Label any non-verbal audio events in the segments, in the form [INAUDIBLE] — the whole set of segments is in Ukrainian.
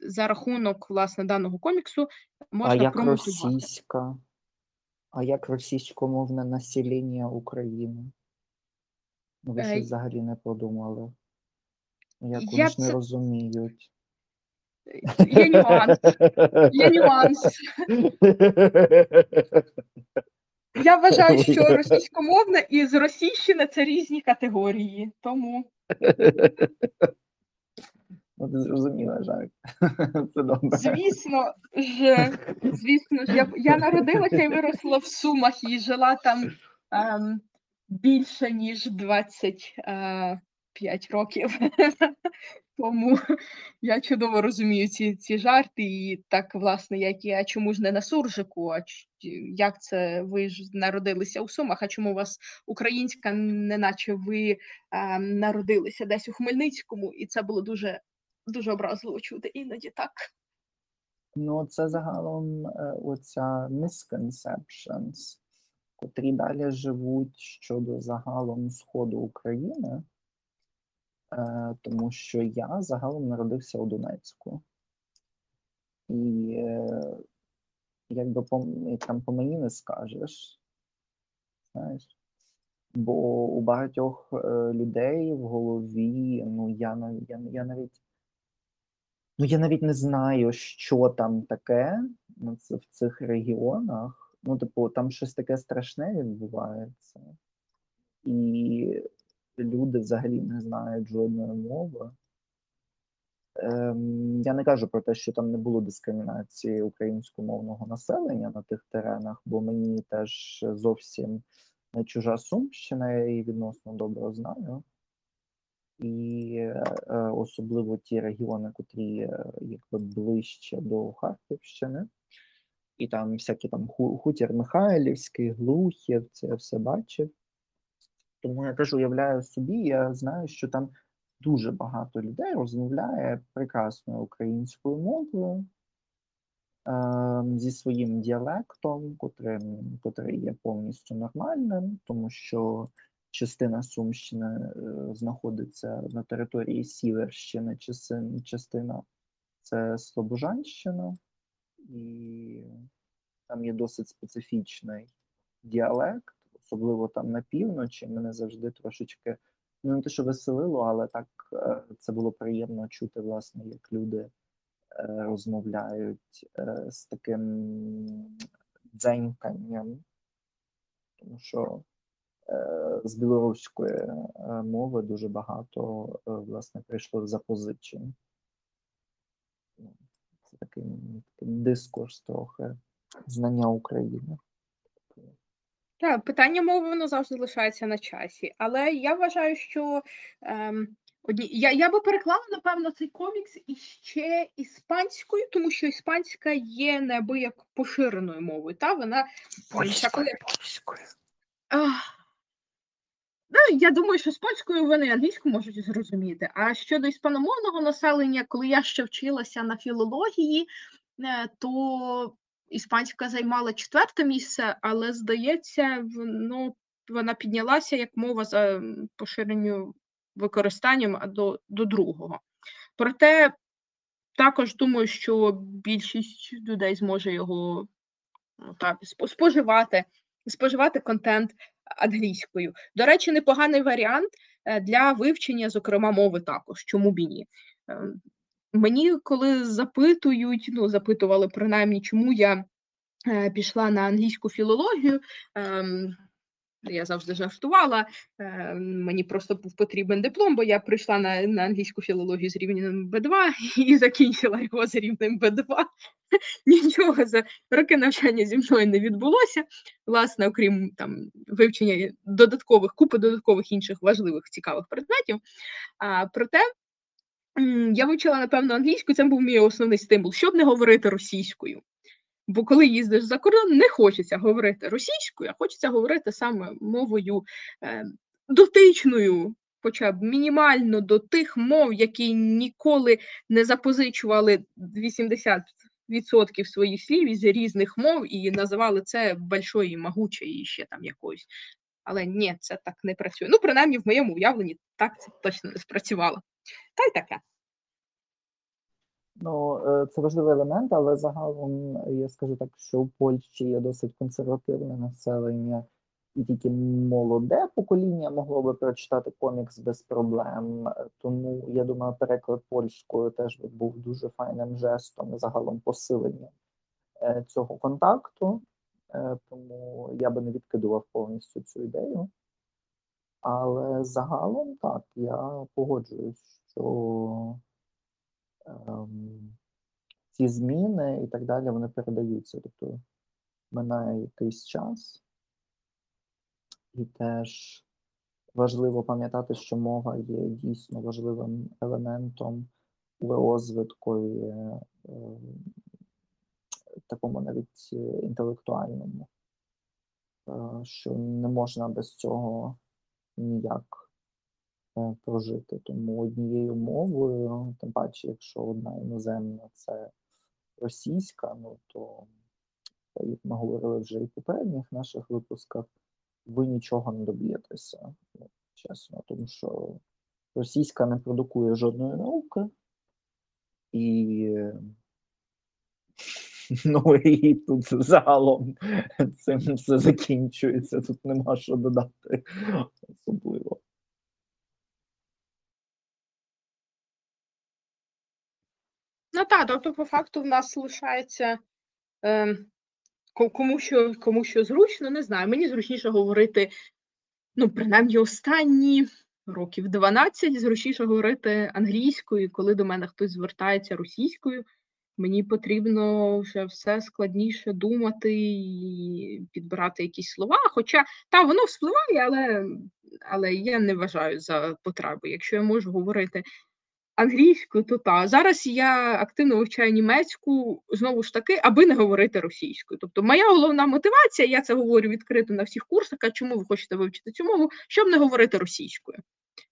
за рахунок власне даного коміксу А можна як промотувати. російська? А як російськомовне населення України? Ну, ви Е, взагалі не подумали. Як я вони ж не це- розуміють. Є нюанс. Є нюанс. Я вважаю, що [LAUGHS] російськомовне і зросійщина це різні категорії. Тому [LAUGHS] Ну, ти зрозуміла, жарт. [LAUGHS] Це добре. звісно ж, звісно ж, я, я народилася і виросла в Сумах і жила там ем, більше ніж 25 років. [LAUGHS] Тому я чудово розумію ці, ці жарти, і так, власне, як а чому ж не на суржику? А як це ви ж народилися у Сумах? А чому у вас українська, неначе ви ем, народилися десь у Хмельницькому, і це було дуже дуже образливо чути іноді так. Ну, це загалом е, оця misconceptions, котрі далі живуть щодо загалом сходу України, е, тому що я загалом народився у Донецьку. І е, якби по, там по мені не скажеш, знаєш. Бо у багатьох людей в голові, ну я я, я навіть Ну, я навіть не знаю, що там таке в цих регіонах. Ну, типу, там щось таке страшне відбувається, і люди взагалі не знають жодної мови. Ем, я не кажу про те, що там не було дискримінації українськомовного населення на тих теренах, бо мені теж зовсім не чужа Сумщина, я її відносно добре знаю. І е, е, особливо ті регіони, котрі е, якби ближче до Харківщини, і там всякі там хутір Михайлівський, Глухів, це я все бачив. Тому я теж уявляю собі, я знаю, що там дуже багато людей розмовляє прекрасною українською мовою ем, зі своїм діалектом, котрим, котрий є повністю нормальним, тому що частина Сумщини е, знаходиться на території Сіверщини, частина це Слобожанщина, і там є досить специфічний діалект, особливо там на півночі. Мене завжди трошечки ну не те, що веселило, але так е, це було приємно чути, власне, як люди е, розмовляють з таким дзеньканням, тому що з білоруської е, мови дуже багато е, власне прийшло запозичень. Ну, Це такий, такий дискурс трохи знання України. Так, питання мови воно завжди лишається на часі. Але я вважаю, що ем, одні... я, я би переклала, напевно, цей комікс іще іспанською, тому що іспанська є неабияк поширеною мовою. Та вона польською. Ах. Ну, я думаю, що з польською вони англійську можуть зрозуміти. А щодо іспаномовного населення, коли я ще вчилася на філології, е, то іспанська займала четверте місце, але здається, в- ну, вона піднялася як мова за поширенню використанням до, до другого. Проте також думаю, що більшість людей зможе його ну, так, спо- споживати, споживати контент англійською. До речі, непоганий варіант е, для вивчення, зокрема, мови також. Чому б і ні? Е, Мені коли запитують, ну запитували принаймні, чому я е, пішла на англійську філологію. Я завжди жартувала. е, Мені просто був потрібен диплом, бо я прийшла на, на англійську філологію з рівнем Б2 [LAUGHS] і закінчила його з рівнем Б2. [LAUGHS] Нічого за роки навчання зі мною не відбулося. Власне, окрім там вивчення додаткових купи додаткових інших важливих цікавих предметів. А, проте я вивчила, напевно, англійську, це був мій основний стимул, щоб не говорити російською. Бо коли їздиш за кордон, не хочеться говорити російською, а хочеться говорити саме мовою е, дотичною, хоча б мінімально до тих мов, які ніколи не запозичували 80% своїх слів із різних мов і називали це большою, могучою і ще там якоюсь. Але ні, це так не працює. Ну, принаймні, в моєму уявленні так це точно не спрацювало. Та й таке. Ну, е, це важливий елемент, але загалом е, я скажу так, що в Польщі є досить консервативне населення, і тільки молоде покоління могло би прочитати комікс без проблем. Тому я думаю, переклад польською теж би був дуже файним жестом загалом посиленням е, цього контакту. Тому я би не відкидував повністю цю ідею. Але загалом так, я погоджуюсь, що ці зміни і так далі вони передаються. Тобто минає якийсь час, і теж важливо пам'ятати, що мова є дійсно важливим елементом розвитку е, такому навіть інтелектуальному, е, що не можна без цього ніяк прожити. Тому однією мовою, тим паче, якщо одна іноземна це російська, ну то як ми говорили вже і в попередніх наших випусках, ви нічого не доб'єтеся, ну, чесно, тому що російська не продукує жодної науки, і [LAUGHS] ну і тут загалом цим все закінчується. Тут нема що додати особливо. Ну так, тобто, по факту, в нас лишається е, кому, що, кому що зручно, не знаю. Мені зручніше говорити, ну, принаймні, останні років 12 зручніше говорити англійською, коли до мене хтось звертається російською. Мені потрібно вже все складніше думати і підбирати якісь слова. Хоча та воно вспливає, але але я не вважаю за потреби. Якщо я можу говорити англійською, то та зараз я активно вивчаю німецьку знову ж таки, аби не говорити російською. Тобто, моя головна мотивація, я це говорю відкрито на всіх курсах. А чому ви хочете вивчити цю мову? Щоб не говорити російською.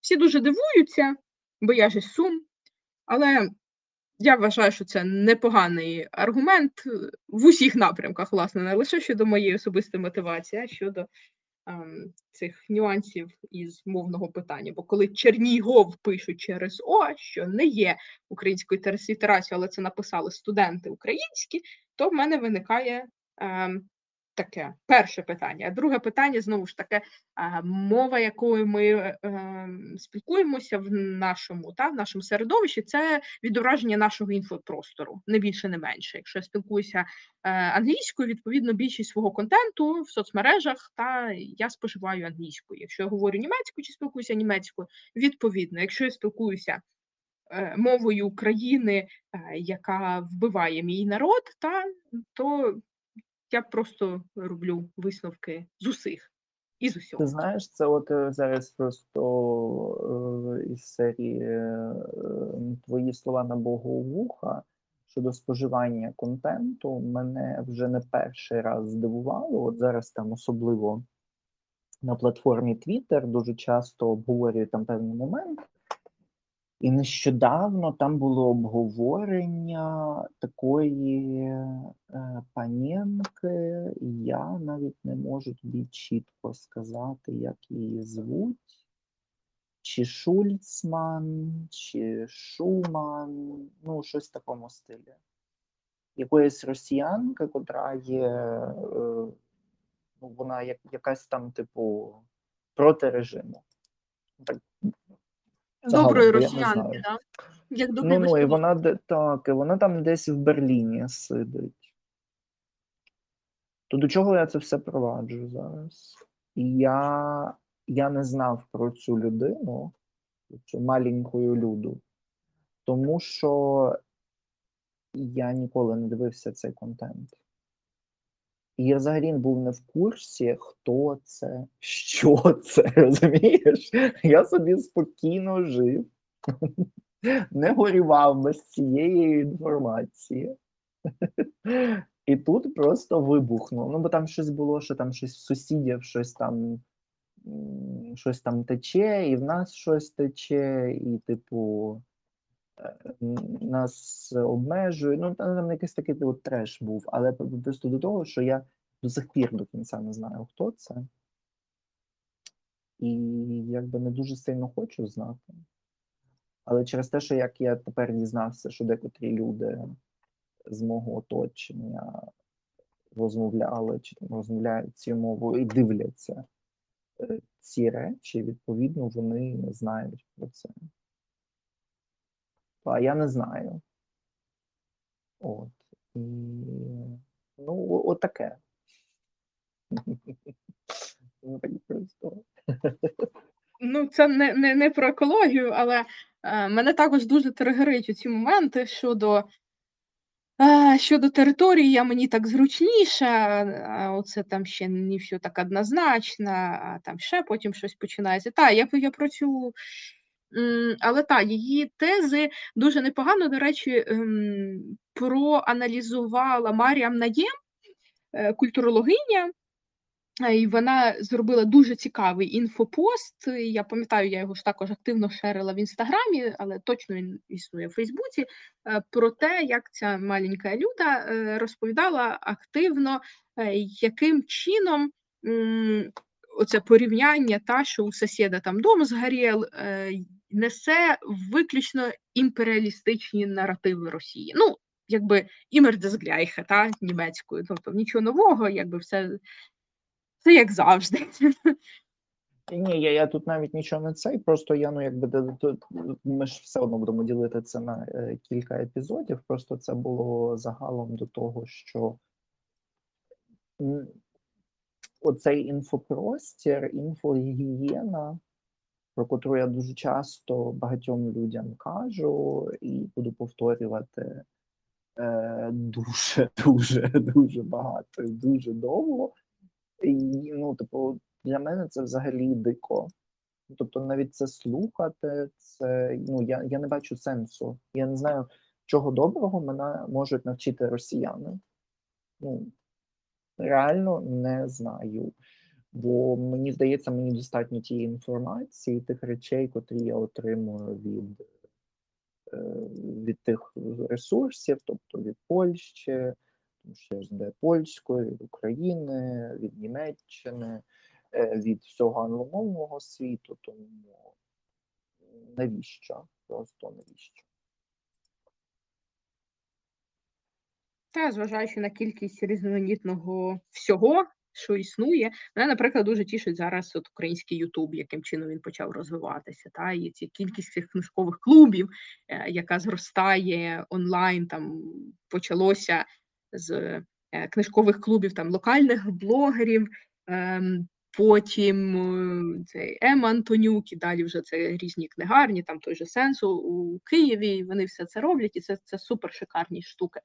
Всі дуже дивуються, бо я ж сум, але я вважаю, що це непоганий аргумент в усіх напрямках, власне, не лише щодо моєї особистої мотивації, а щодо цих нюансів із мовного питання. Бо коли Чернігов пишуть через О, що не є українською транслітерацією, але це написали студенти українські, то в мене виникає ем, таке перше питання. Друге питання знову ж таке мова, якою ми е, спілкуємося в нашому та в нашому середовищі, це відображення нашого інфопростору, не більше, не менше. Якщо я спілкуюся е, англійською, відповідно більшість свого контенту в соцмережах та я споживаю англійською. Якщо я говорю німецькою чи спілкуюся німецькою, відповідно, якщо я спілкуюся. Е, мовою України, яка вбиває мій народ, та то я просто роблю висновки з усіх і з усього. Ти знаєш, це от е, зараз просто е, із серії е, твої слова на Богу вуха щодо споживання контенту мене вже не перший раз здивувало. От зараз там особливо на платформі Twitter дуже часто обговорюють там певний момент. І нещодавно там було обговорення такої е, панінки, я навіть не можу тобі чітко сказати, як її звуть, чи Шульцман, чи Шуман, ну, щось в такому стилі. Якоїсь росіянки, котра є, е, ну, вона як, якась там, типу, проти режиму. Так, Доброї росіянки, да? Як добрі Ну, ну і вона де- так, і вона там десь в Берліні сидить. То до чого я це все проваджу зараз? І я, я не знав про цю людину, цю маленьку люду, тому що я ніколи не дивився цей контент. І я взагалі був не в курсі, хто це, [LAUGHS] що це, [LAUGHS] розумієш? Я собі спокійно жив, [LAUGHS] не горював без цієї інформації. І тут просто вибухнув. Ну, бо там щось було, що там щось сусідів, щось там щось там тече, і в нас щось тече, і, типу, нас обмежує. Ну, там, якийсь такий от треш був. Але просто до того, що я до сих пір до кінця не знаю, хто це. І якби не дуже сильно хочу знати. Але через те, що як я тепер дізнався, що декотрі люди з мого оточення розмовляли чи там розмовляють цією мовою і дивляться е, ці речі, відповідно, вони знають про це. А я не знаю. От. І, ну, отаке. [LAUGHS] Ну. Ну, це не, не, не про екологію, але е, мене також дуже тригерить ці моменти щодо, е, щодо території, а мені так зручніше, а оце там ще не все так однозначно, а там ще потім щось починається. Та, я, я про цю. Але та, її тези дуже непогано, до речі, ем, проаналізувала Маріам Наєм, е, культурологиня. Е, І вона зробила дуже цікавий інфопост. Я пам'ятаю, я його ж також активно шерила в інстаграмі, але точно він існує в Фейсбуці. е, Про те, як ця маленька Люда розповідала активно, яким чином оце порівняння, та що у сусіда там дом згорів, несе виключно імперіалістичні наративи Росії. Ну, якби імердезгляйха, та німецькою, тобто нічого нового, якби все це як завжди. Ні, я, я тут навіть нічого не цей, просто я ну якби ми ж все одно будемо ділити це на е, кілька епізодів. Просто це було загалом до того, що оцей інфопростір, інфогігієна, про котру я дуже часто багатьом людям кажу і буду повторювати е, дуже, [LAUGHS] дуже, дуже багато і дуже довго. І, ну, типу, для мене це взагалі дико. Тобто, навіть це слухати, це ну я, я не бачу сенсу. Я не знаю, чого доброго мене можуть навчити росіяни. Ну, реально не знаю. Бо мені здається, мені достатньо тієї інформації, тих речей, котрі я отримую від, е, від тих ресурсів, тобто від Польщі, тому що я ж знаю польською, від України, від Німеччини, е, від всього англомовного світу. Тому навіщо? Просто навіщо? Та зважаючи на кількість різноманітного всього, що існує, мене, наприклад, дуже тішить зараз от український Ютуб, яким чином він почав розвиватися. Та і ці кількість цих книжкових клубів, е, яка зростає онлайн, там почалося з е, книжкових клубів там локальних блогерів. Потім е, цей М. Антонюк, і далі вже це різні книгарні, там той же сенсу у Києві. Вони все це роблять, і це, це супер шикарні штуки.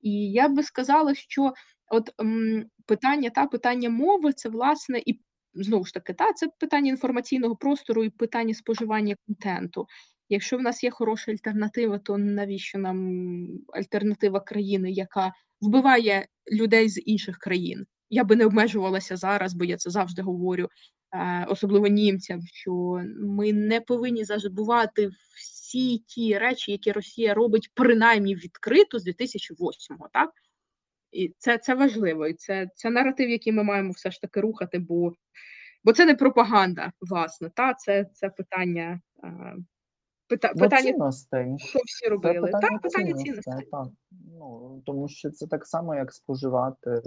І я би сказала, що от м, питання та питання мови це власне і знову ж таки, та це питання інформаційного простору і питання споживання контенту. Якщо в нас є хороша альтернатива, то навіщо нам альтернатива країни, яка вбиває людей з інших країн? Я би не обмежувалася зараз, бо я це завжди говорю, е, особливо німцям, що ми не повинні забувати всі ті речі, які Росія робить принаймні відкрито з 2008-го, так? І це, це важливо, і це, це наратив, який ми маємо все ж таки рухати, бо, бо це не пропаганда, власне, та це, це питання, е, пита, питання, цінностей. що всі Це робили. питання Так, питання цінностей, так. Ну, тому що це так само, як споживати,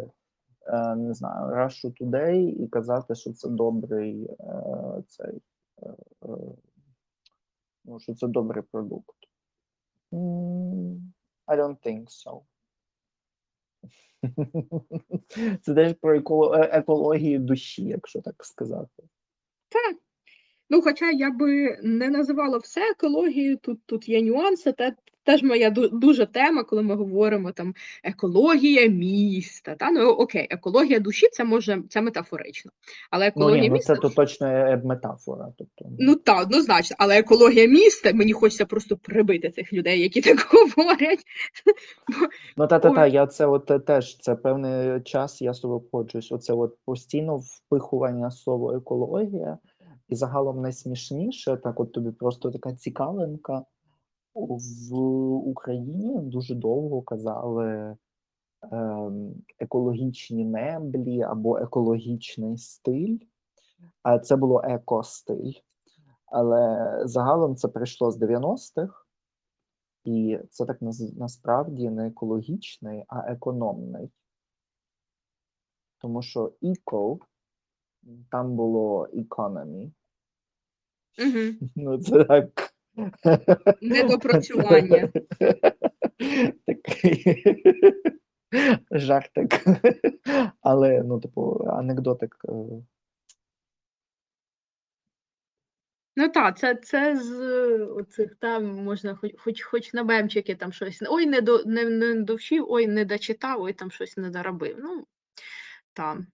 не знаю, Russia Today і казати, що це добрий е, цей, е, е, ну, що це добрий продукт. I don't think so. [LAUGHS] Це теж про е, екологію душі, якщо так сказати. Так. Ну, хоча я би не називала все екологією, тут, тут є нюанси. Те, теж моя ду- дуже тема, коли ми говоримо там екологія міста. Та? Ну окей, екологія душі це може це метафорично. Але Ну екологія ні, ну це то точно е, метафора. Тобто, Ну так, однозначно, але екологія міста, мені хочеться просто прибити цих людей, які так [LAUGHS] говорять. Ну, та, та, та, я це от е, теж це певний час, я з тобою погоджуюсь. Оце от постійно впихування слово екологія, і загалом найсмішніше, так от тобі просто така цікавинка. В Україні дуже довго казали ем, екологічні меблі або екологічний стиль, а це було екостиль. Але загалом це прийшло з 90-х, і це так насправді не екологічний, а економний. Тому що eco, там було economy. Угу. [LAUGHS] Ну, це так. Недопрацювання. Такий жартик. Але, ну, типу, анекдотик. е, Ну так, це, це з оцих там можна хоч, хоч, хоч на мемчики там щось. Ой, не, до, не, не довчив, ой, не дочитав, ой, там щось не доробив. Ну, там.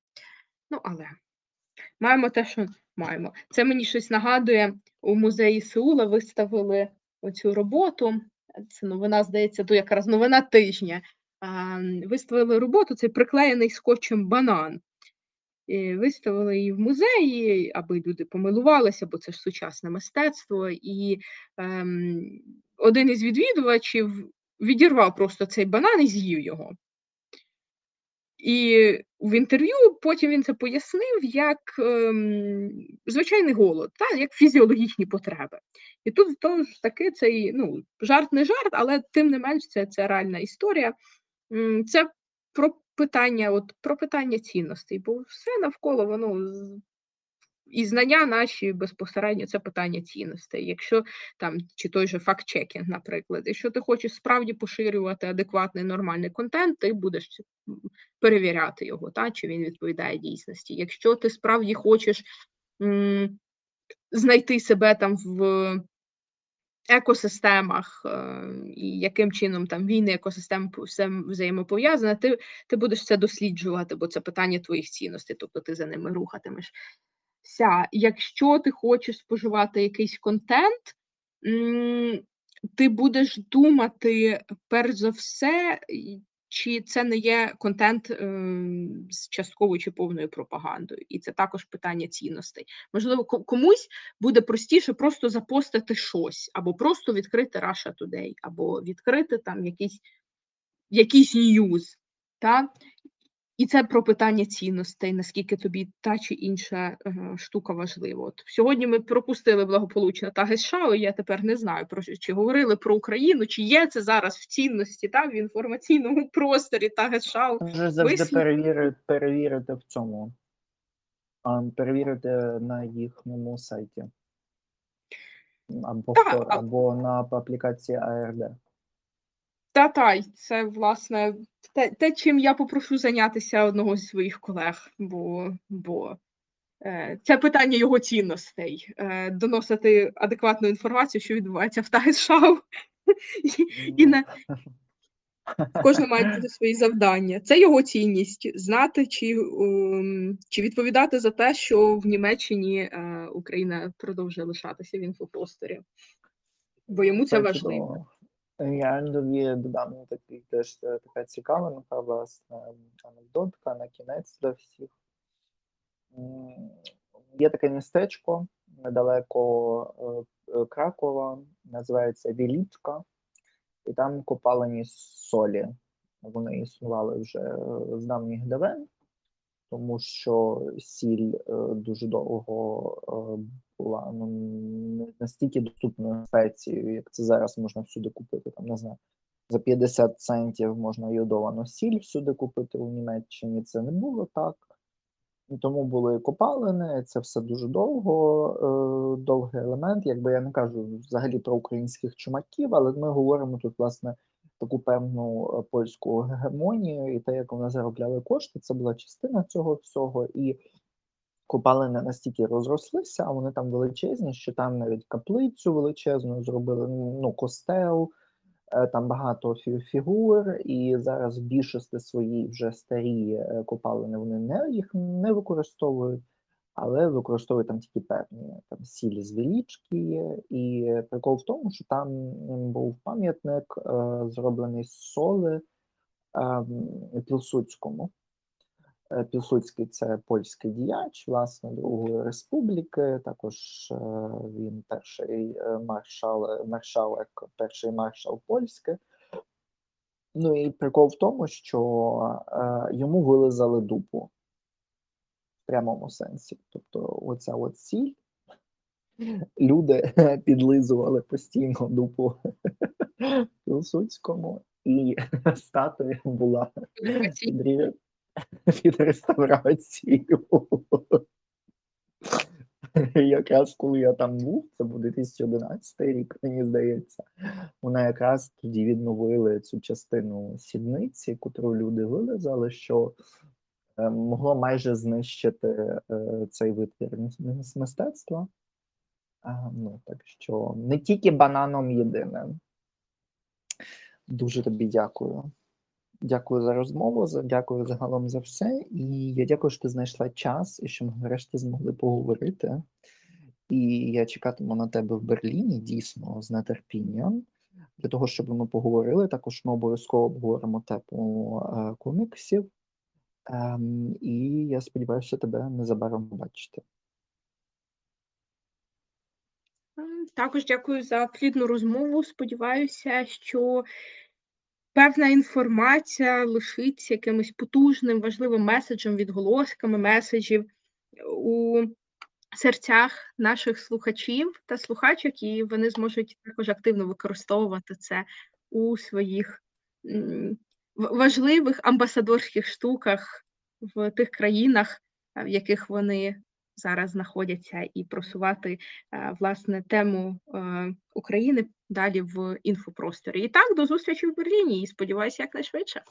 Ну, але маємо те, що маємо. Це мені щось нагадує, у музеї Сеула виставили оцю роботу. Це новина, здається, то якраз новина тижня. Виставили роботу, цей приклеєний скотчем банан. І виставили її в музеї, аби люди помилувалися, бо це ж сучасне мистецтво. І ем, один із відвідувачів відірвав просто цей банан і з'їв його. І в інтерв'ю потім він це пояснив як ем, звичайний голод, та, як фізіологічні потреби. І тут знову ж таки цей ну, жарт не жарт, але тим не менш це, це реальна історія. Це про питання, от, про питання цінностей, бо все навколо воно і знання наші безпосередньо це питання цінностей. Якщо там чи той же факт-чекінг, наприклад, якщо ти хочеш справді поширювати адекватний нормальний контент, ти будеш перевіряти його, та чи він відповідає дійсності. Якщо ти справді хочеш м, знайти себе там в екосистемах, е, і яким чином там війни екосистем все взаємопов'язане, ти, ти будеш це досліджувати, бо це питання твоїх цінностей, тобто ти за ними рухатимеш. Якщо ти хочеш споживати якийсь контент, ти будеш думати перш за все, чи це не є контент ем, з частковою чи повною пропагандою, і це також питання цінностей. Можливо, комусь буде простіше просто запостити щось, або просто відкрити Russia Today, або відкрити там якийсь, якийсь ньюз. Та? І це про питання цінностей, наскільки тобі та чи інша е, штука важлива. От сьогодні ми пропустили благополучно та США, і я тепер не знаю про чи говорили про Україну, чи є це зараз в цінності та в інформаційному [LAUGHS] просторі та США. Може завжди перевірити, перевірити в цьому. Перевірити на їхньому сайті. Або, Так, або на аплікації ARD. Та та й це власне те, те, чим я попрошу зайнятися одного зі своїх колег, бо, бо е, це питання його цінностей, е, доносити адекватну інформацію, що відбувається в ТАГСШАУ. І на кожен має бути свої завдання. Це його цінність знати чи, чи відповідати за те, що в Німеччині е, Україна продовжує лишатися в інфопросторі, бо йому Це важливо. Чудово. Я тобі додам такий теж е, така цікавинка, власне, анекдотка на кінець для всіх. Є таке містечко недалеко е, е, Кракова, називається Вілічка, і там копалені солі. Вони існували вже е, з давніх давен, тому що сіль е, дуже довго е, була ну, не настільки доступною спецією, як це зараз можна всюди купити. Там не знаю, за 50 центів можна йодовану сіль всюди купити у Німеччині. Це не було так. Тому були копалини, це все дуже довго, е, довгий елемент. Якби я не кажу взагалі про українських чумаків, але ми говоримо тут, власне, таку певну е, польську гегемонію, і те, як вони заробляли кошти, це була частина цього всього. І копалини настільки розрослися, а вони там величезні, що там навіть каплицю величезну зробили, ну, костел, е, там багато фігур, і зараз в більшості свої вже старі е, копалини вони не їх не використовують, але використовують там тільки певні там сілі з є. І прикол в тому, що там був пам'ятник, е, зроблений з соли ем, Пілсудському. Е, Пілсудський це польський діяч, власне, Другої республіки. Також е, він перший е, маршал, маршалек, перший маршал польський. Ну і прикол в тому, що йому вилизали дупу в прямому сенсі. Тобто, оця от сіль, люди [LAUGHS] підлизували постійно дупу [LAUGHS] Пілсудському, і [LAUGHS] статуя була під, [LAUGHS] ре- під реставрацією. Якраз коли я там був, це був 2011 рік, мені здається, вона якраз тоді відновили цю частину сідниці, котру люди вилизали, що е, могло майже знищити е, цей витвір мис- мис- мистецтва. Ну, так що не тільки бананом єдиним. Дуже тобі дякую. Дякую за розмову, дякую загалом за все. І я дякую, що ти знайшла час і що ми врешті змогли поговорити. І я чекатиму на тебе в Берліні дійсно з нетерпінням. Для того, щоб ми поговорили, також ми обов'язково обговоримо тему е, коміксів. Ем, і я сподіваюся тебе незабаром побачити. Також дякую за плідну розмову. Сподіваюся, що певна інформація лишиться якимось потужним, важливим меседжем, відголосками меседжів у серцях наших слухачів та слухачок, і вони зможуть також активно використовувати це у своїх важливих амбасадорських штуках в тих країнах, в яких вони зараз знаходяться, і просувати е, власне тему е, України далі в інфопросторі. І так, до зустрічі в Берліні. І сподіваюся, якнайшвидше.